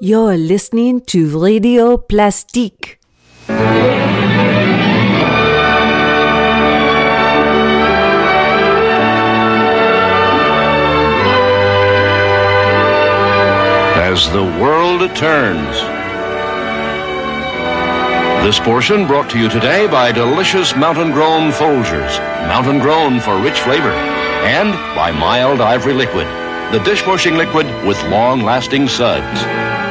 You're listening to Radio Plastique. As the world turns. This portion brought to you today by delicious mountain grown Folgers. Mountain grown for rich flavor. And by mild ivory liquid, the dishwashing liquid with long lasting suds.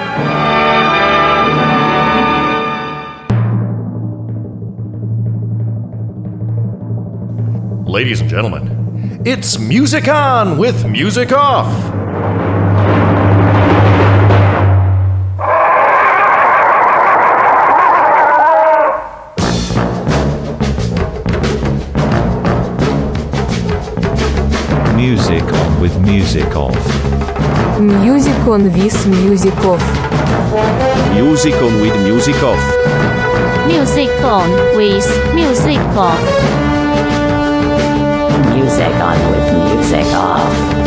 Ladies and gentlemen, it's Music On with Music Off. Music on with music off. Music on with music off. Music on with music off. Music on with music off. Music on with music off.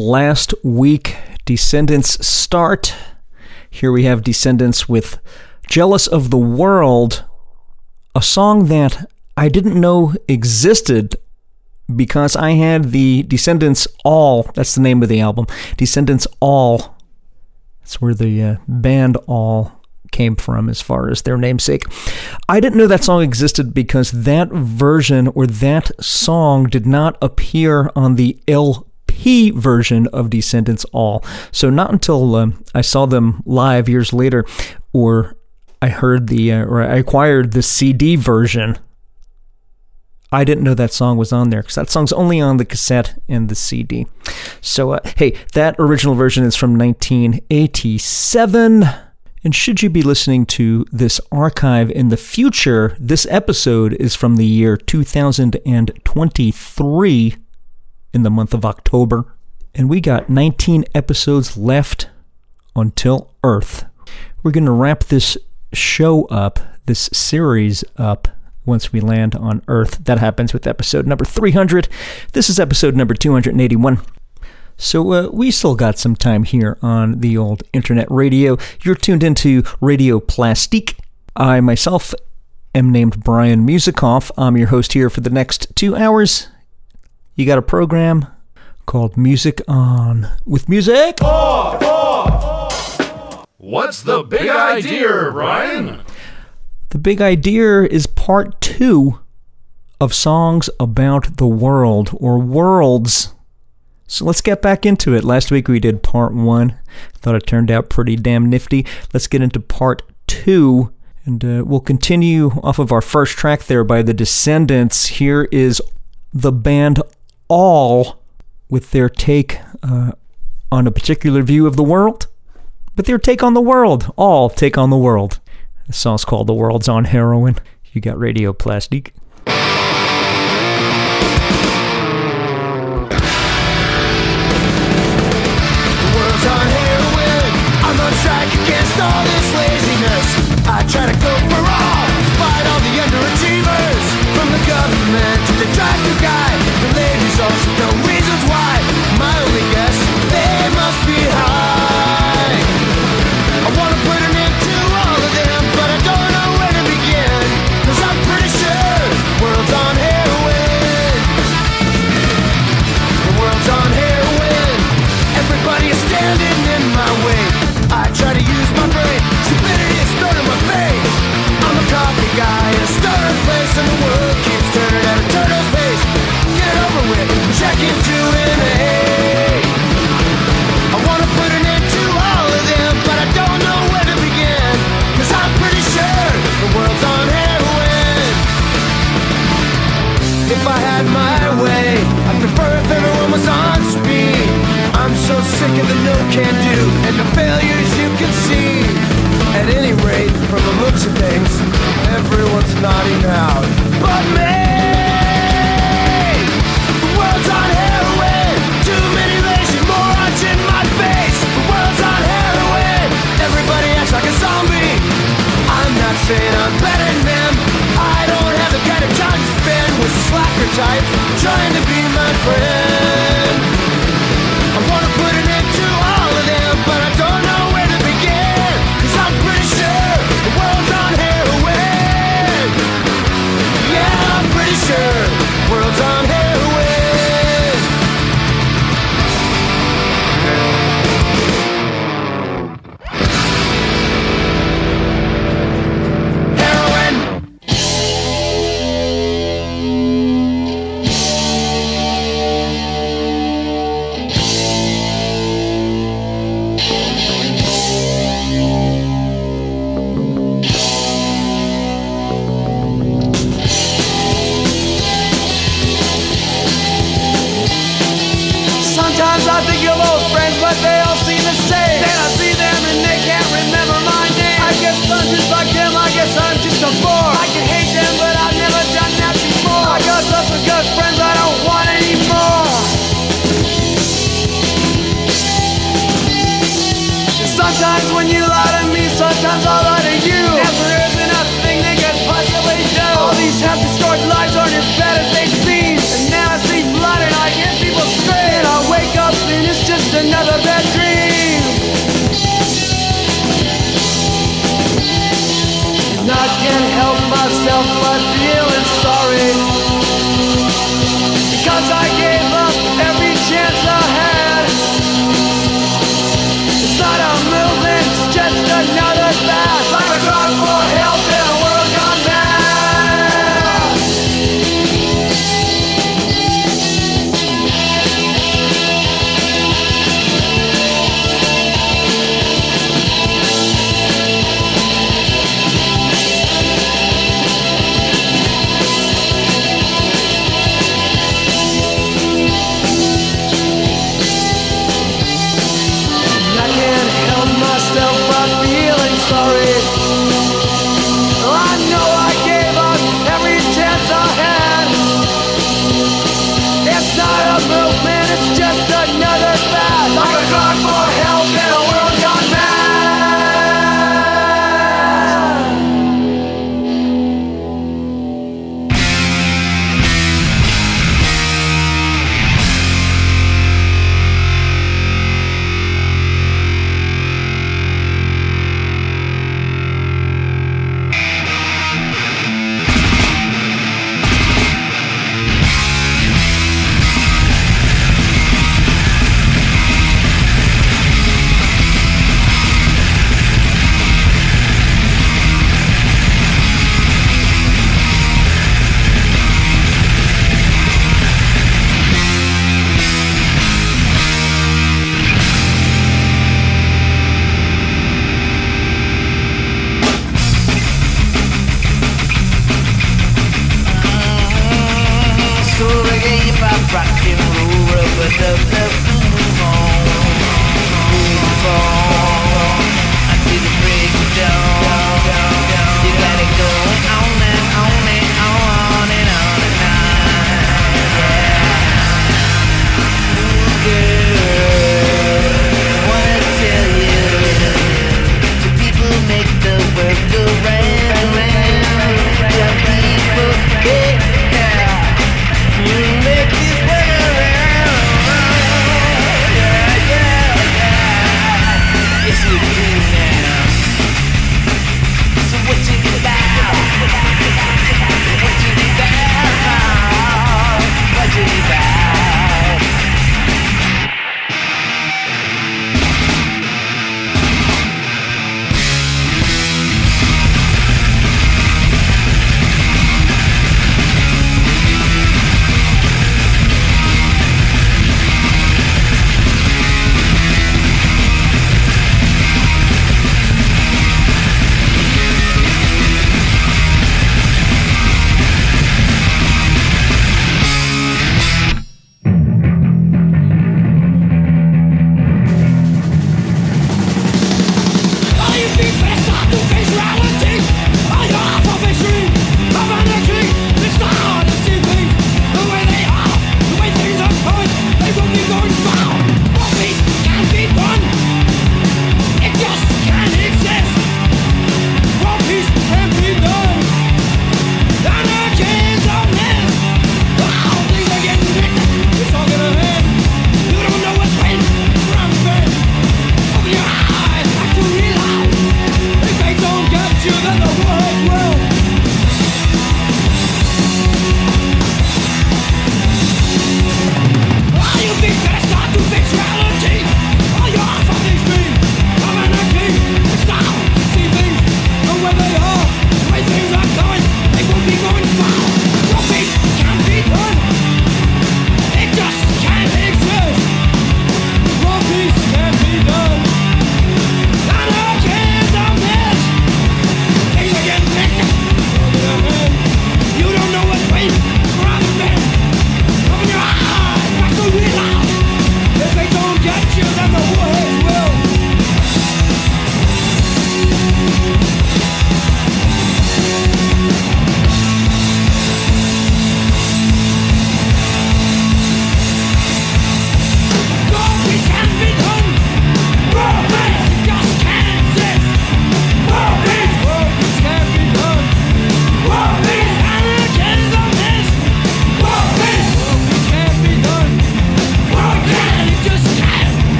Last week, Descendents start. Here we have Descendents with Jealous of the World, a song that I didn't know existed because I had the Descendents All, that's the name of the album, Descendents All. That's where the uh, band All came from as far as their namesake. I didn't know that song existed because that version or that song did not appear on the LP version of Descendents All. So not until uh, I saw them live years later or I heard the uh, or I acquired the CD version I didn't know that song was on there because that song's only on the cassette and the CD. So, uh, hey, that original version is from 1987. And should you be listening to this archive in the future, this episode is from the year 2023 in the month of October. And we got 19 episodes left until Earth. We're going to wrap this show up, this series up, once we land on Earth. That happens with episode number 300. This is episode number 281. So uh, we still got some time here on the old internet radio. You're tuned into Radio Plastique. I myself am named Brian Musikoff. I'm your host here for the next two hours. You got a program called Music On with Music. What's the big idea, Ryan? The big idea is part two of songs about the world or worlds. So let's get back into it. Last week we did part one. Thought it turned out pretty damn nifty. Let's get into part two. And uh, we'll continue off of our first track there by the Descendents. Here is the band All with their take uh, on a particular view of the world. But their take on the world. All take on the world. The song's called The World's on Heroin. You got Radio Plastique.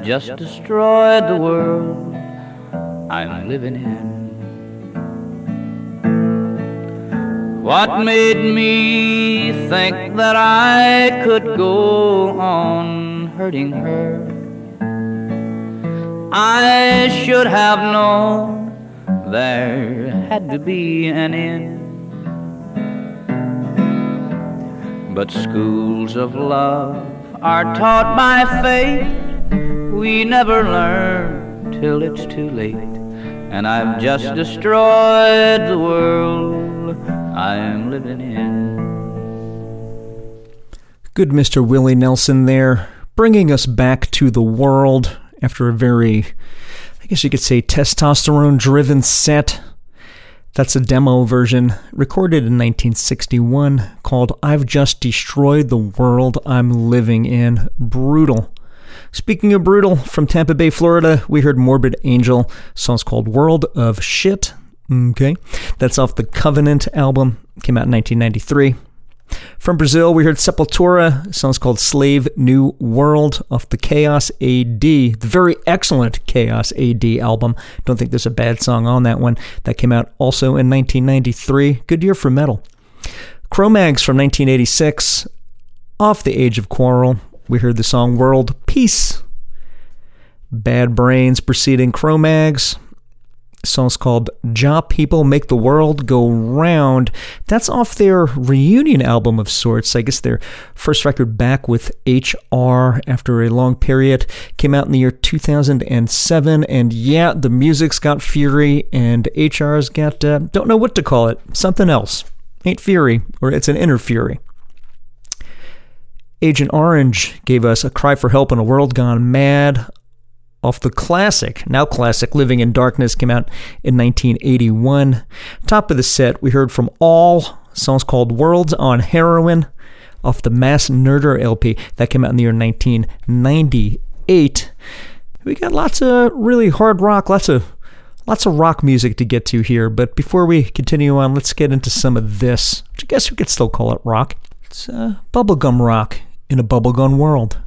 I've just destroyed the world I'm living in. What made me think that I could go on hurting her? I should have known there had to be an end. But schools of love are taught by fate. We never learn till it's too late. And I've just destroyed the world I'm living in. Good Mr. Willie Nelson there, bringing us back to the world after a very, I guess you could say, testosterone driven set. That's a demo version recorded in 1961 called I've Just Destroyed the World I'm Living in. Brutal. Speaking of brutal, from Tampa Bay, Florida, we heard Morbid Angel. Song's called World of Shit. Okay. That's off the Covenant album. Came out in 1993. From Brazil, we heard Sepultura. Song's called Slave New World off the Chaos AD, the very excellent Chaos AD album. Don't think there's a bad song on that one. That came out also in 1993. Good year for metal. Cro-Mags from 1986. Off the Age of Quarrel, we heard the song World Peace. Bad Brains preceding Cro-Mags. Song's called Jah People Make the World Go Round. That's off their reunion album of sorts. I guess their first record back with HR after a long period. Came out in the year 2007. And yeah, the music's got fury, and HR's got, uh, don't know what to call it, something else. ain't Fury, or it's an inner Fury. Agent Orange gave us A Cry for Help in a World Gone Mad off the classic, now classic, Living in Darkness, came out in 1981. Top of the set, we heard from All, songs called Worlds on Heroin off the Mass Nerder LP that came out in the year 1998. We got lots of really hard rock, lots of lots of rock music to get to here, but before we continue on, let's get into some of this, which I guess we could still call it rock. It's uh, bubblegum rock in a bubblegum world.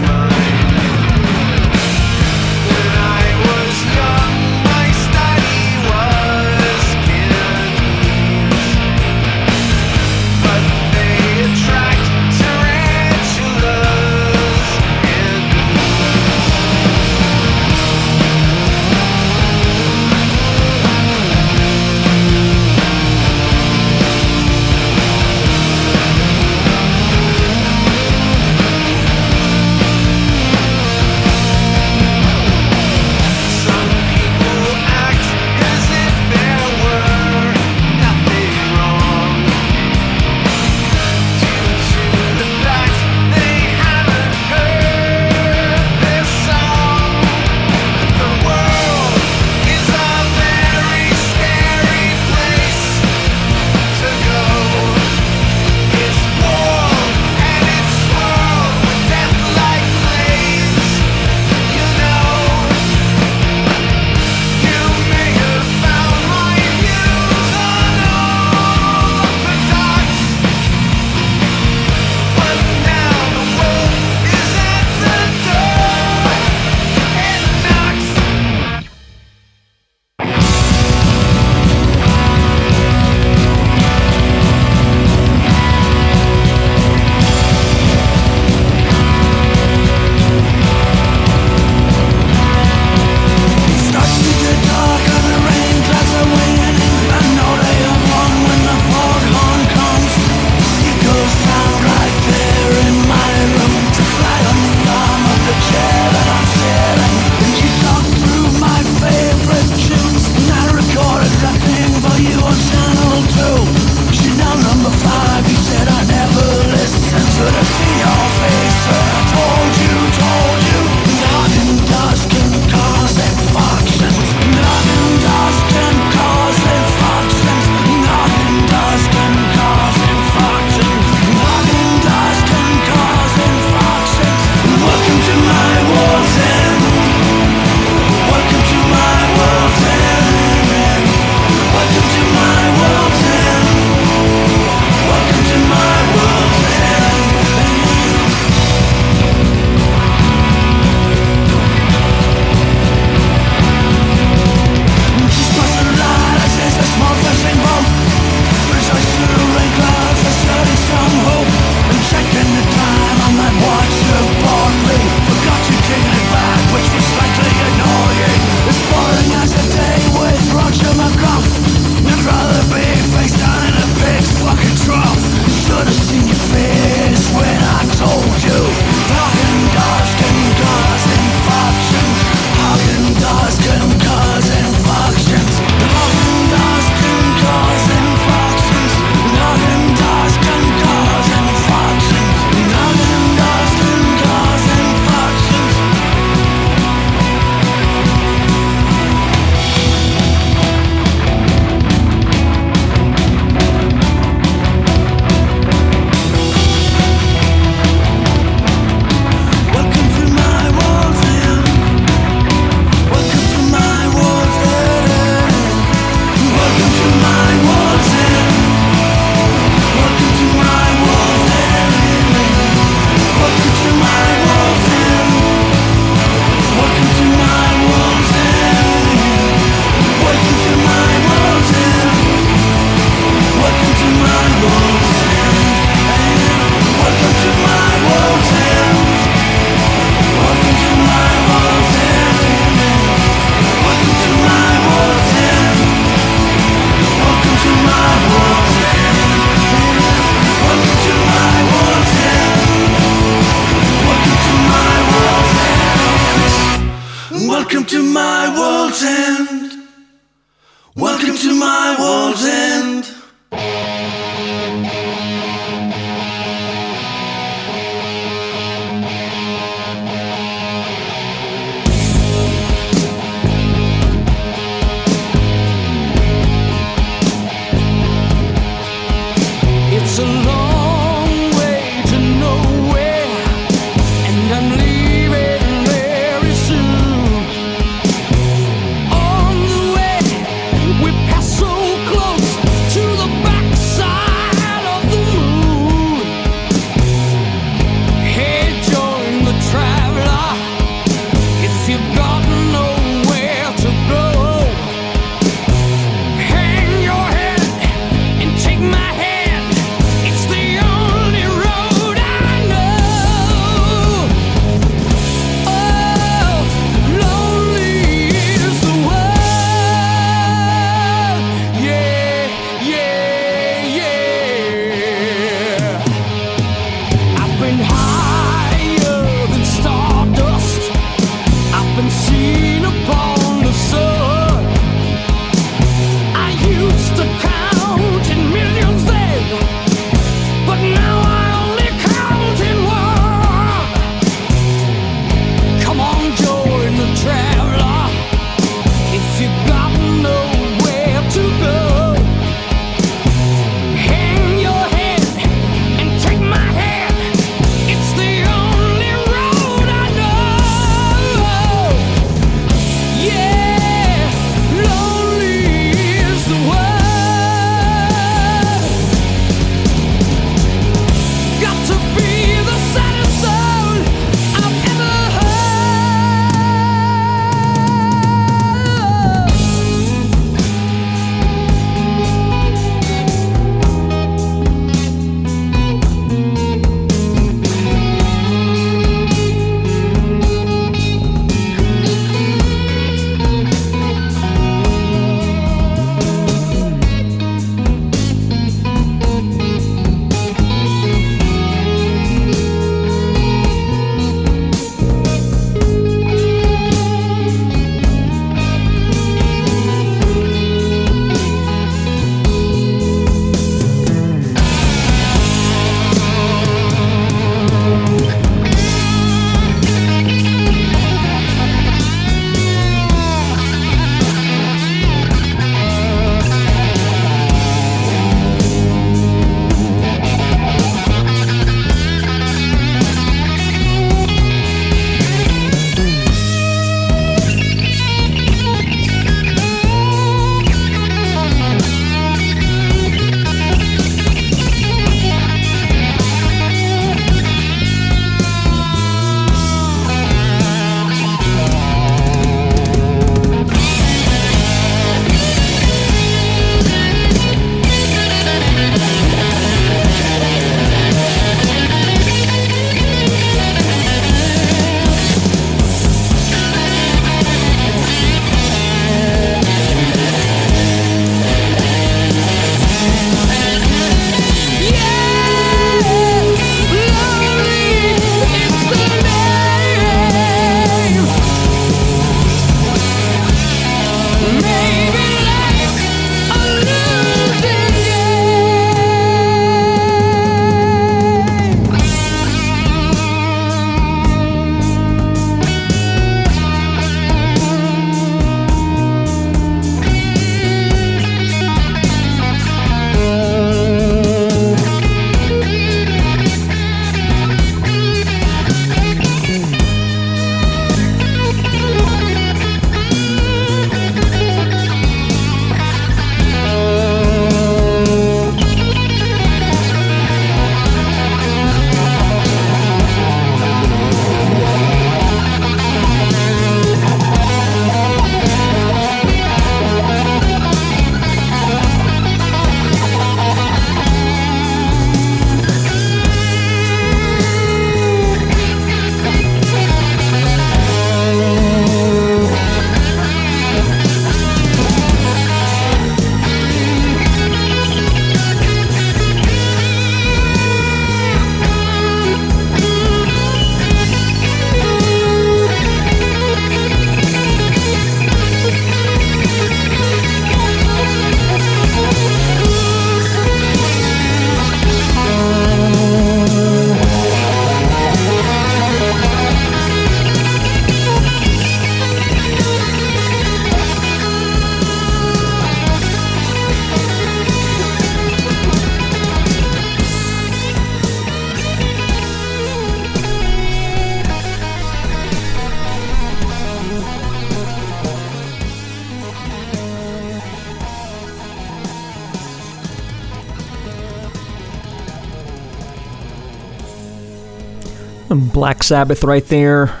Black Sabbath right there.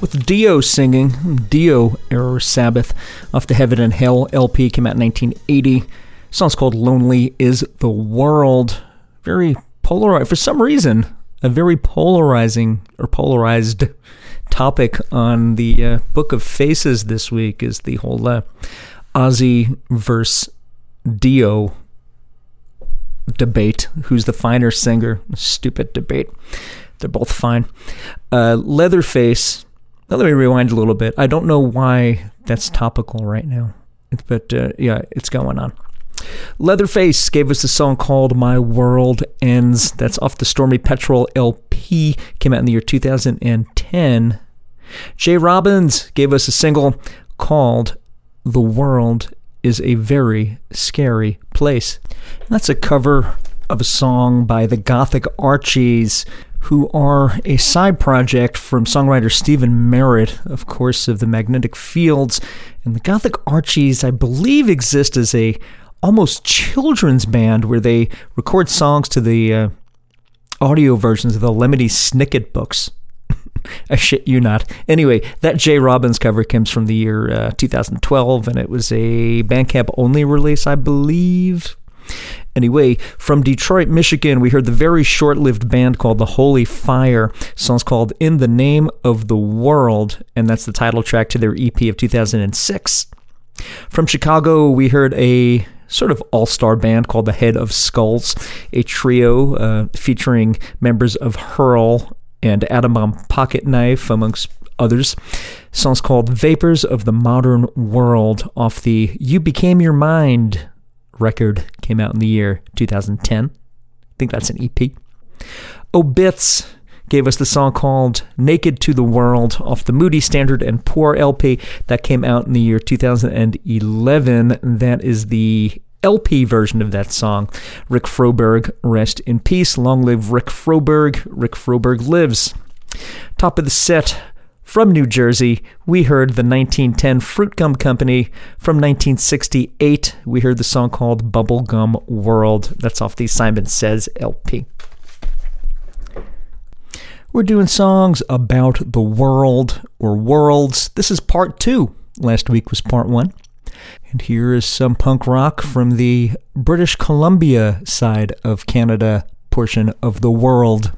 With Dio singing, Dio Error Sabbath off the Heaven and Hell LP came out in 1980. The song's called Lonely is the World. Very polarized. For some reason, a very polarizing or polarized topic on the uh, Book of Faces this week is the whole uh, Ozzy versus Dio debate. Who's the finer singer? Stupid debate. They're both fine. Uh, Leatherface. Now let me rewind a little bit. I don't know why that's topical right now, but uh, yeah, it's going on. Leatherface gave us a song called My World Ends. That's off the Stormy Petrel LP. Came out in the year 2010. J. Robbins gave us a single called The World is a Very Scary Place. That's a cover of a song by the Gothic Archies, who are a side project from songwriter Stephin Merritt, of course, of the Magnetic Fields. And the Gothic Archies, I believe, exist as a almost children's band where they record songs to the uh, audio versions of the Lemony Snicket books. I shit you not. Anyway, that J. Robbins cover comes from the year uh, 2012, and it was a Bandcamp only release, I believe. Anyway, from Detroit, Michigan, we heard the very short lived band called The Holy Fire. Song's called In the Name of the World, and that's the title track to their EP of 2006. From Chicago, we heard a sort of all star band called The Head of Skulls, a trio uh, featuring members of Hurl and Adam Bomb Pocket Knife, amongst others. The song's called Vapors of the Modern World off the You Became Your Mind record, came out in the year 2010. I think that's an EP. Obits gave us the song called Naked to the World off the Moody Standard and Poor LP that came out in the year 2011. That is the LP version of that song. Rick Froberg, rest in peace. Long live Rick Froberg. Rick Froberg lives. Top of the set. From New Jersey, we heard the 1910 Fruit Gum Company. From 1968, we heard the song called Bubblegum World. That's off the Simon Says LP. We're doing songs about the world or worlds. This is part two. Last week was part one. And here is some punk rock from the British Columbia side of Canada portion of the world.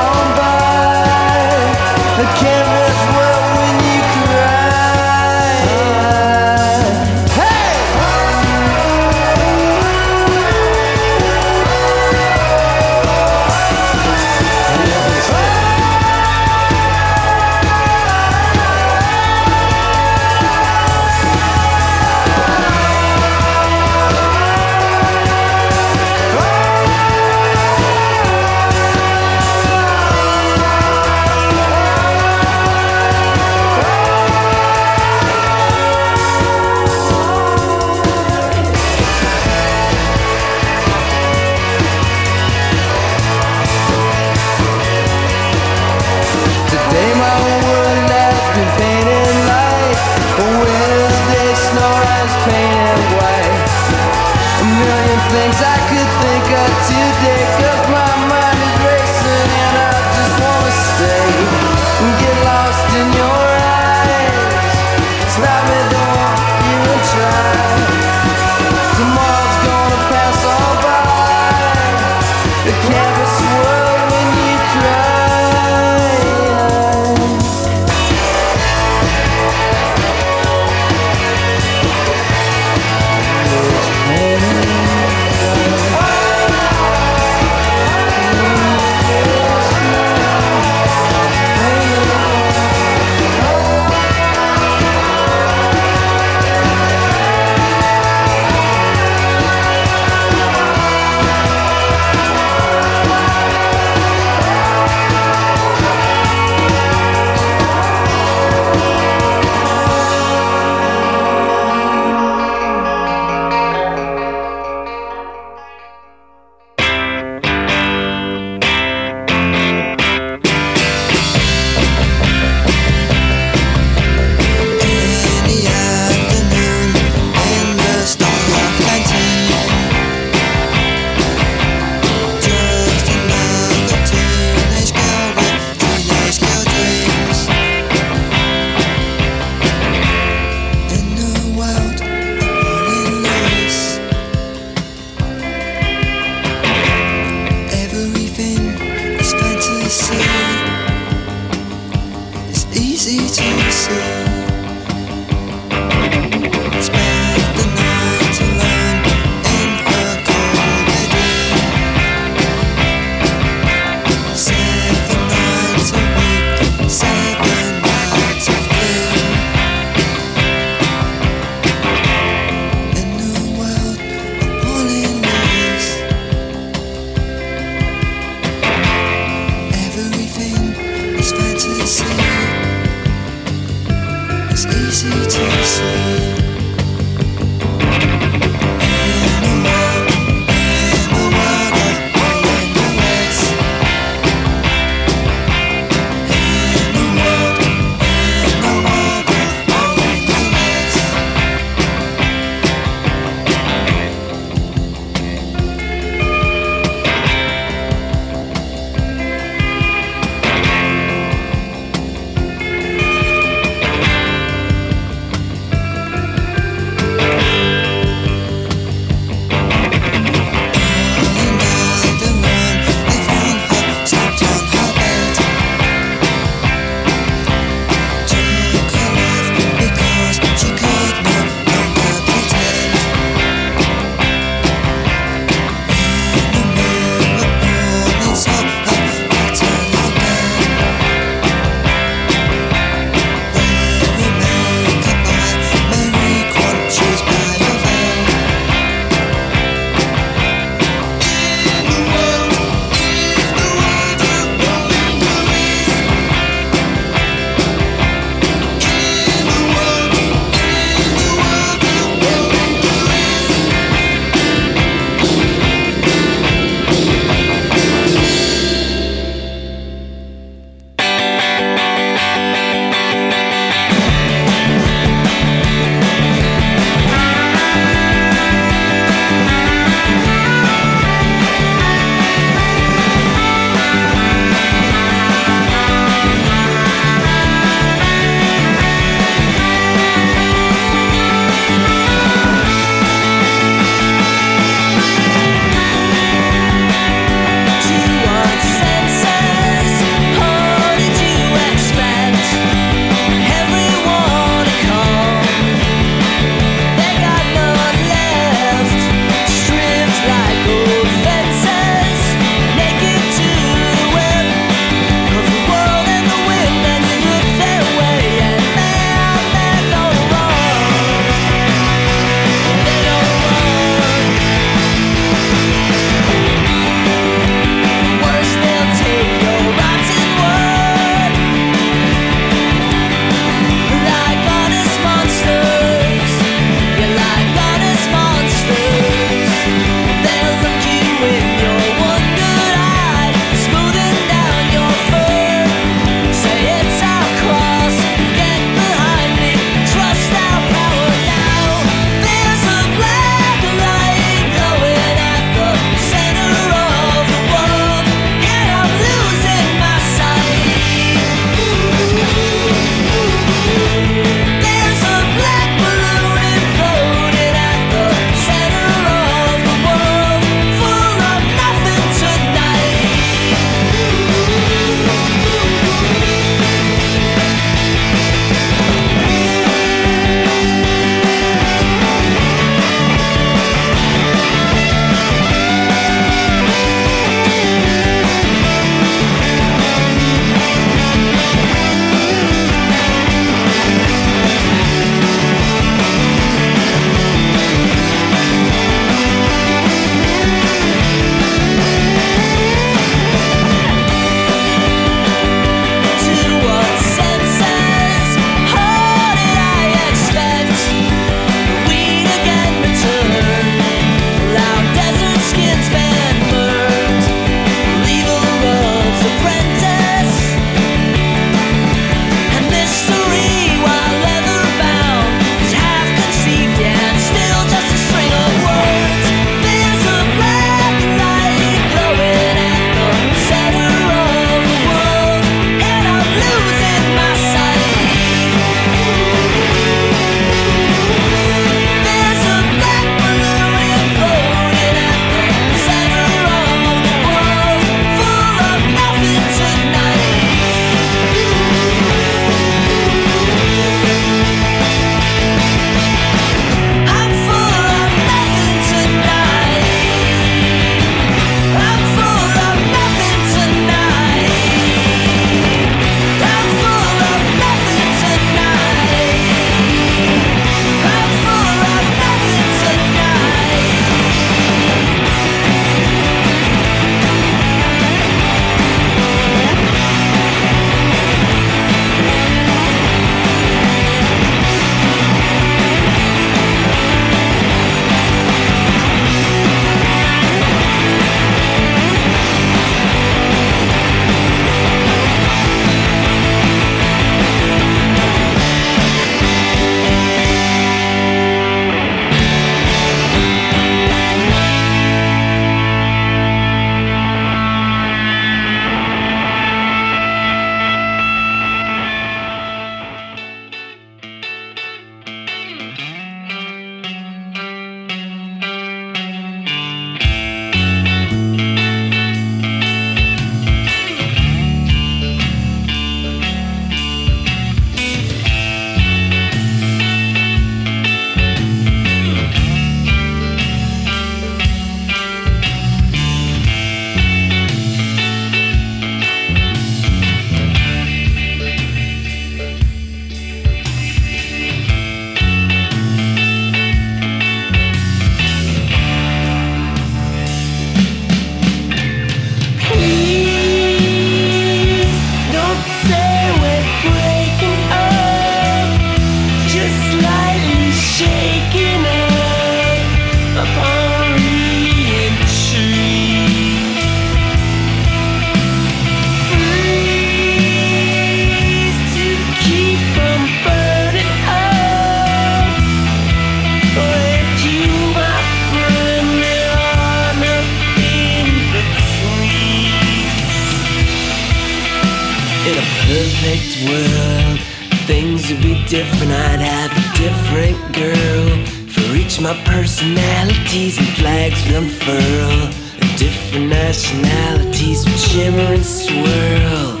Things would be different. I'd have a different girl. For each my personalities and flags would unfurl. And Different nationalities would shimmer and swirl.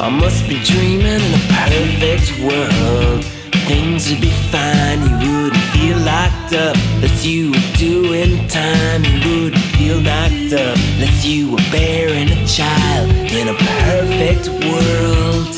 I must be dreaming in a perfect world. Things would be fine, you wouldn't feel locked up Unless you were doing time, you wouldn't feel locked up Unless you were bearing a child in a perfect world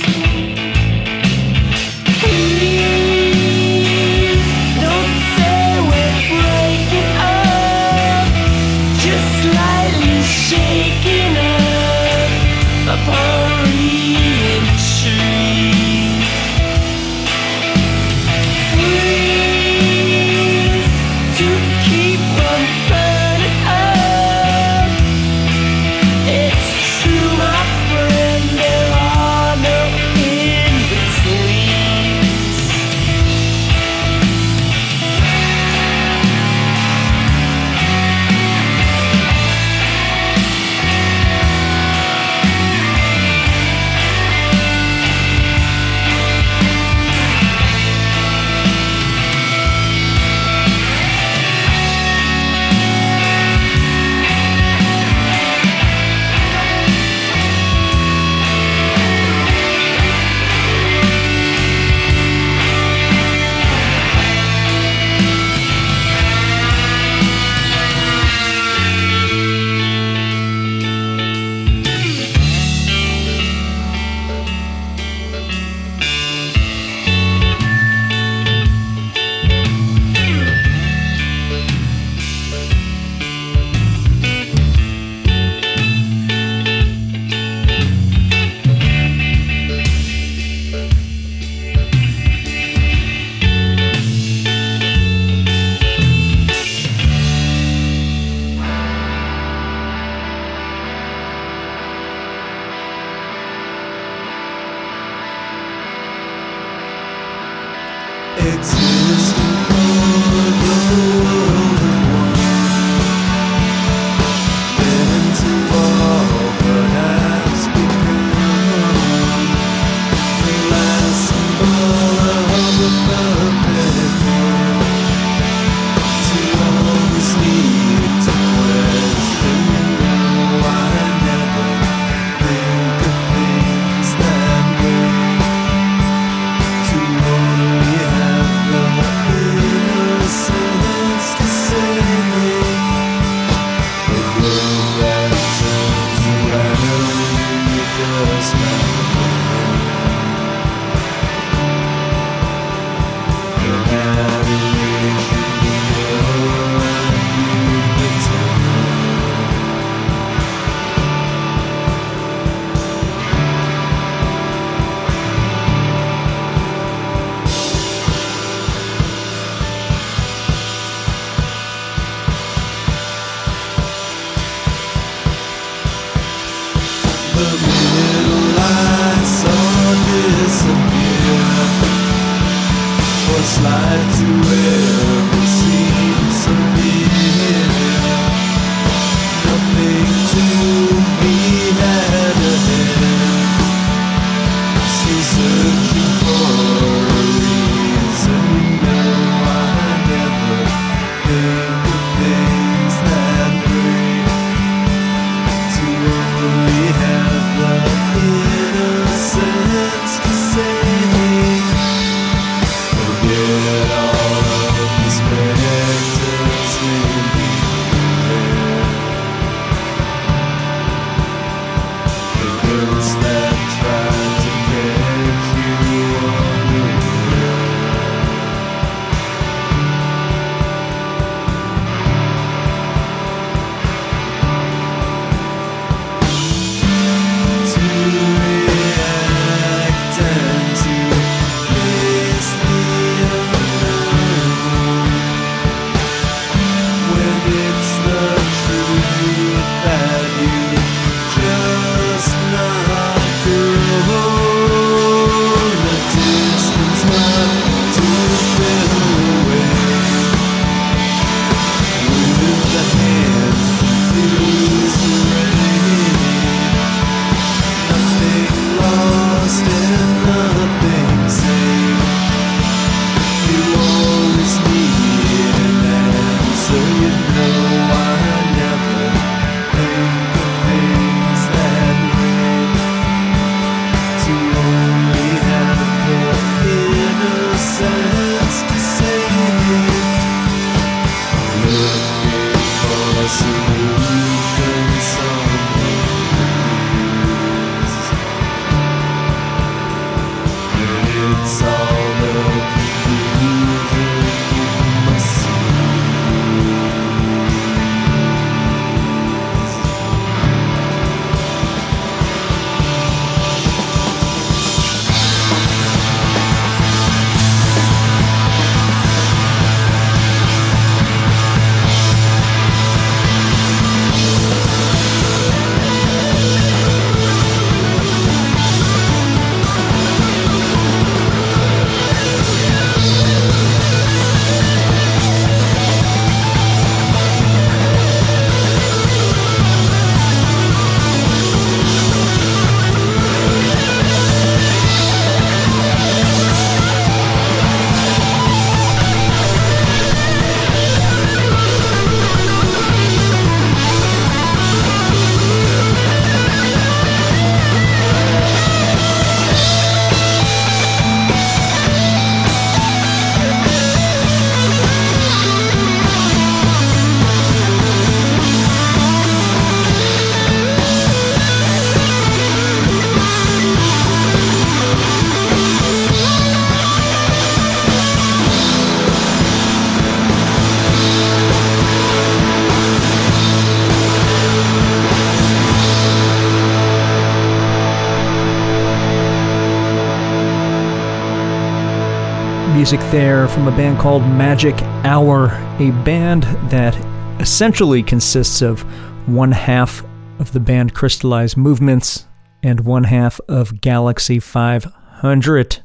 music there from a band called Magic Hour, a band that essentially consists of one half of the band Crystallized Movements and one half of Galaxie 500.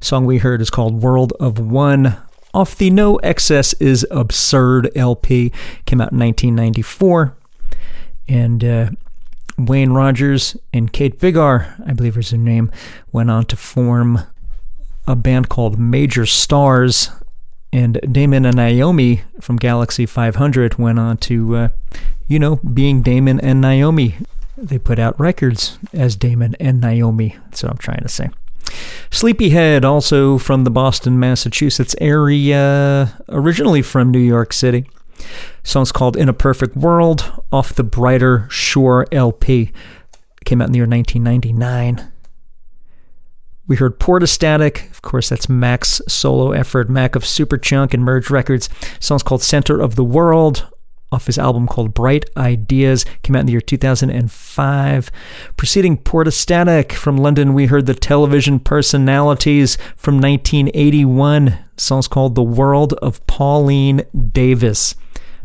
Song we heard is called World of One off the No Excess is Absurd LP. Came out in 1994. And uh, Wayne Rogers and Kate Vigar, I believe is her name, went on to form a band called Major Stars. And Damon and Naomi from Galaxie 500 went on to, uh, you know, being Damon and Naomi. They put out records as Damon and Naomi. That's what I'm trying to say. Sleepyhead, also from the Boston, Massachusetts area, originally from New York City. Song's called In a Perfect World off the Brighter Shore LP. Came out in the year 1999. We heard Portastatic. Of course, that's Mac's solo effort, Mac of Superchunk and Merge Records. Song's called Center of the World off his album called Bright Ideas. Came out in the year 2005. Preceding Portastatic from London, we heard the television personalities from 1981. Song's called The World of Pauline Davis.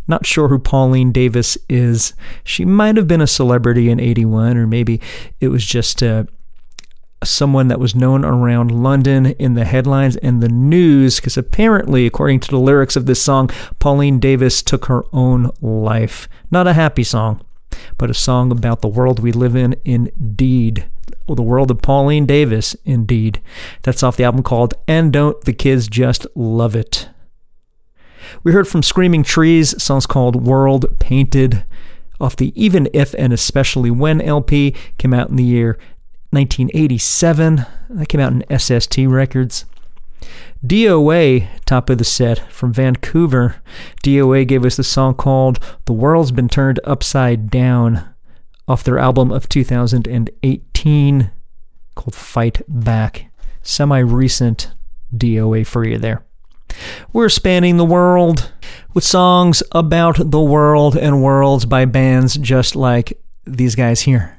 Not sure who Pauline Davis is. She might have been a celebrity in 81, or maybe it was just uh, someone that was known around London in the headlines and the news, because apparently, according to the lyrics of this song, Pauline Davis took her own life. Not a happy song, but a song about the world we live in, indeed. the world of Pauline Davis, indeed. That's off the album called And Don't the Kids Just Love It. We heard from Screaming Trees, songs called World Painted, off the Even If and Especially When LP, came out in the year 1987. That came out in SST Records. DOA, top of the set from Vancouver. DOA gave us the song called The World's Been Turned Upside Down off their album of 2018 called Fight Back. Semi recent DOA for you there. We're spanning the world with songs about the world and worlds by bands just like these guys here.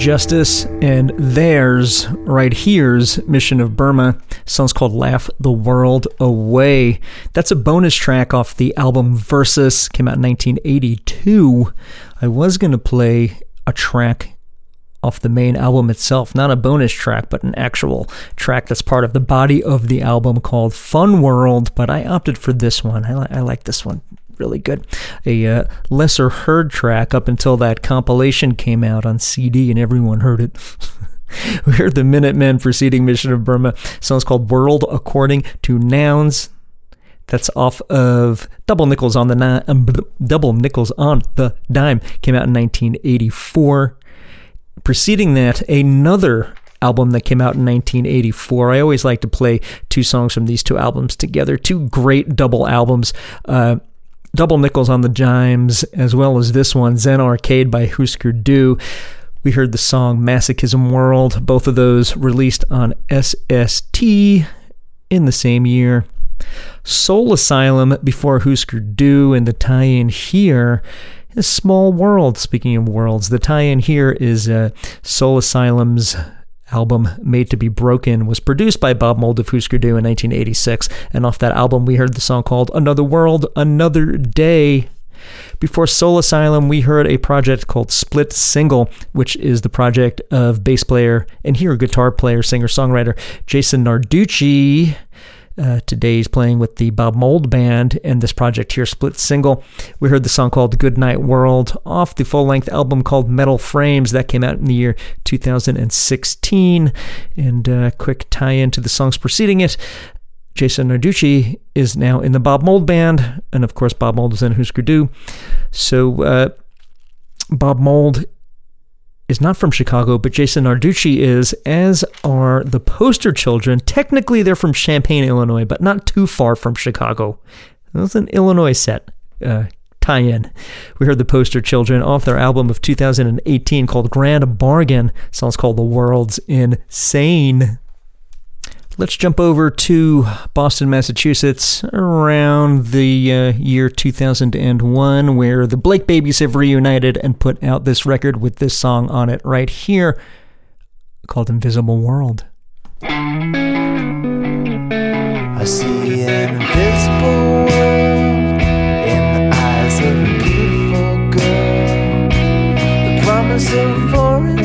Justice, and theirs, right here's Mission of Burma. Song's called Laugh the World Away. That's a bonus track off the album Versus, came out in 1982. I was going to play a track off the main album itself, not a bonus track, but an actual track that's part of the body of the album called Fun World, but I opted for this one. I, li- I like this one really good. A uh, lesser heard track up until that compilation came out on CD and everyone heard it. we heard the Minutemen preceding Mission of Burma. Song's called World According to Nouns. That's off of Double Nickels on the Ni- um, Double Nickels on the Dime. Came out in 1984. Preceding that, another album that came out in 1984. I always like to play two songs from these two albums together. Two great double albums. Uh, double nickels on the dimes, as well as this one, Zen Arcade by Hüsker Dü. We heard the song Masochism World, both of those released on SST in the same year. Soul Asylum before Hüsker Dü, and the tie in here is Small World. Speaking of worlds, the tie in here is uh, Soul Asylum's album Made to Be Broken was produced by Bob Mould of in 1986, and off that album we heard the song called Another World, Another Day. Before Soul Asylum, we heard a project called Split Single, which is the project of bass player and here guitar player, singer songwriter Jason Narducci. Uh, today playing with the Bob Mould Band and this project here, Split Single. We heard the song called Good Night World off the full length album called Metal Frames that came out in the year 2016. And uh, quick tie in to the songs preceding it. Jason Narducci is now in the Bob Mould Band, and of course, Bob Mould is in Hüsker Dü. So, uh, Bob Mould is not from Chicago, but Jason Narducci is, as are the Poster Children. Technically, they're from Champaign, Illinois, but not too far from Chicago. That's an Illinois set. Uh, tie in. We heard the Poster Children off their album of 2018 called Grand Bargain. Song's called The World's Insane. Let's jump over to Boston, Massachusetts around the uh, year 2001, where the Blake Babies have reunited and put out this record with this song on it right here called Invisible World. I see an invisible world in the eyes of a beautiful girl. The promise of foreign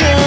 abnegation.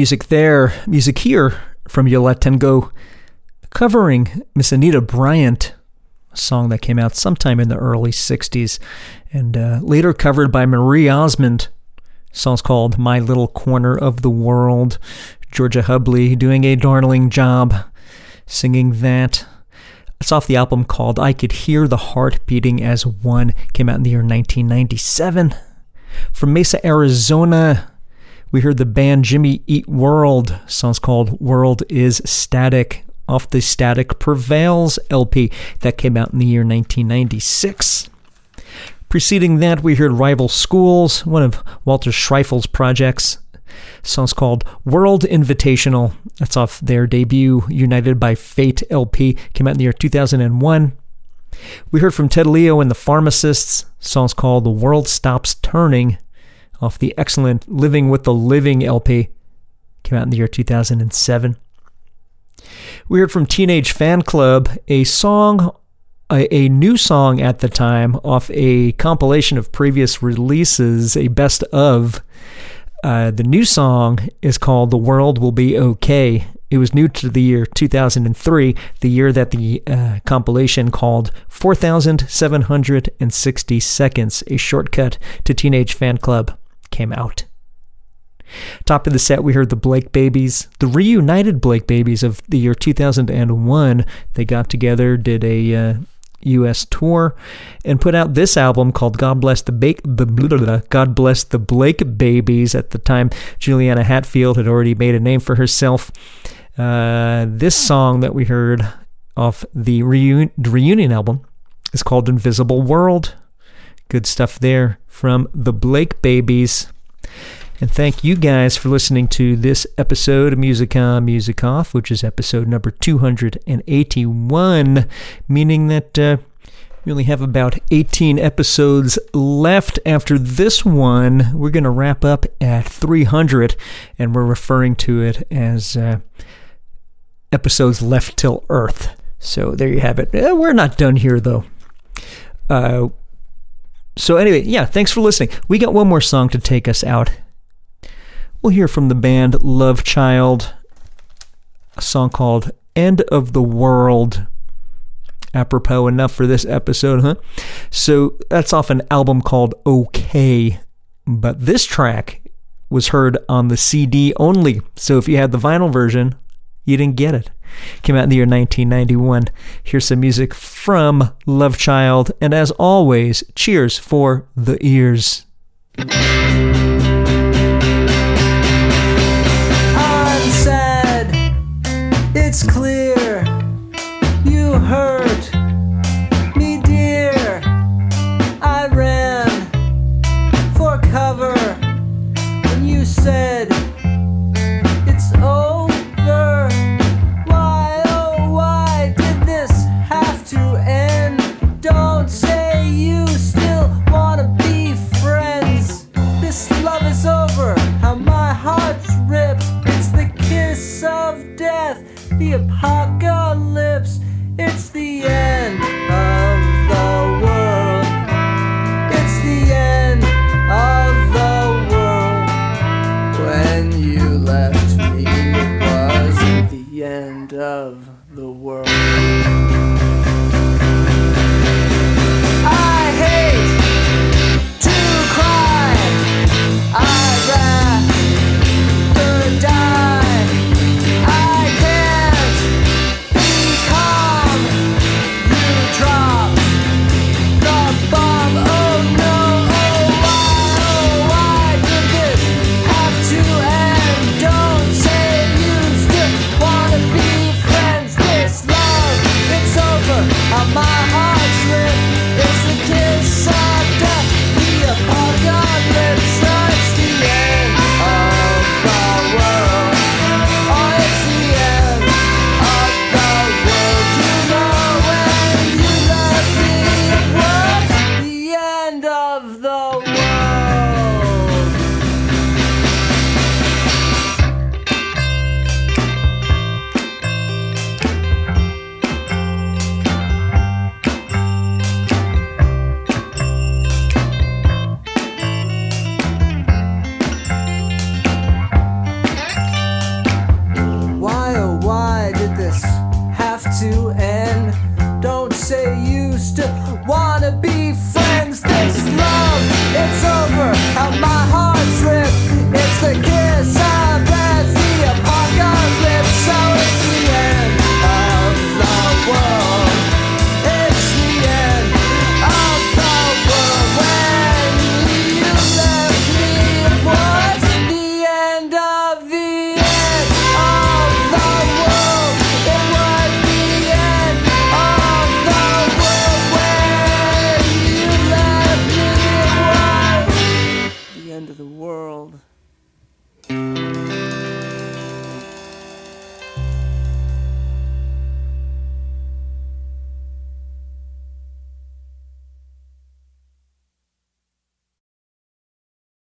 Music there, music here from Yo La Tengo, covering Miss Anita Bryant, a song that came out sometime in the early 60s and uh, later covered by Marie Osmond. Song's called My Little Corner of the World. Georgia Hubley doing a darling job singing that. It's off the album called I Could Hear the Heart Beating as One. Came out in the year 1997. From Mesa, Arizona, we heard the band Jimmy Eat World. Song's called World is Static off the Static Prevails LP that came out in the year 1996. Preceding that, we heard Rival Schools, one of Walter Schreifels' projects. song's called World Invitational. That's off their debut United by Fate LP. Came out in the year 2001. We heard from Ted Leo and the Pharmacists. song's called The World Stops Turning off the excellent Living with the Living LP. Came out in the year 2007. We heard from Teenage Fanclub a song, a, a, new song at the time off a compilation of previous releases, a best of. Uh, the new song is called The World Will Be Okay. It was new to the year 2003, the year that the uh, compilation called 4,760 Seconds, a shortcut to Teenage Fanclub, came out. Top of the set, we heard the Blake Babies, the reunited Blake Babies of the year 2001. They got together, did a uh, U.S. tour, and put out this album called "God Bless the, ba- the blah, blah, blah, God Bless the Blake Babies." At the time, Juliana Hatfield had already made a name for herself. Uh, this song that we heard off the reun- reunion album is called "Invisible World." Good stuff there from the Blake Babies. And thank you guys for listening to this episode of Music On, Music Off, which is episode number 281, meaning that uh, we only have about 18 episodes left after this one. We're going to wrap up at 300, and we're referring to it as uh, episodes left till Earth. So there you have it. Eh, we're not done here, though. Uh, so, anyway, yeah, thanks for listening. We got one more song to take us out. We'll hear from the band Love Child, a song called End of the World. Apropos enough for this episode, huh? So that's off an album called OK. But this track was heard on the CD only. So if you had the vinyl version, you didn't get it. Came out in the year 1991. Here's some music from Love Child. And as always, cheers for the ears. The apocalypse. It's the end of the world. It's the end of the world. When you left me, it wasn't the end of.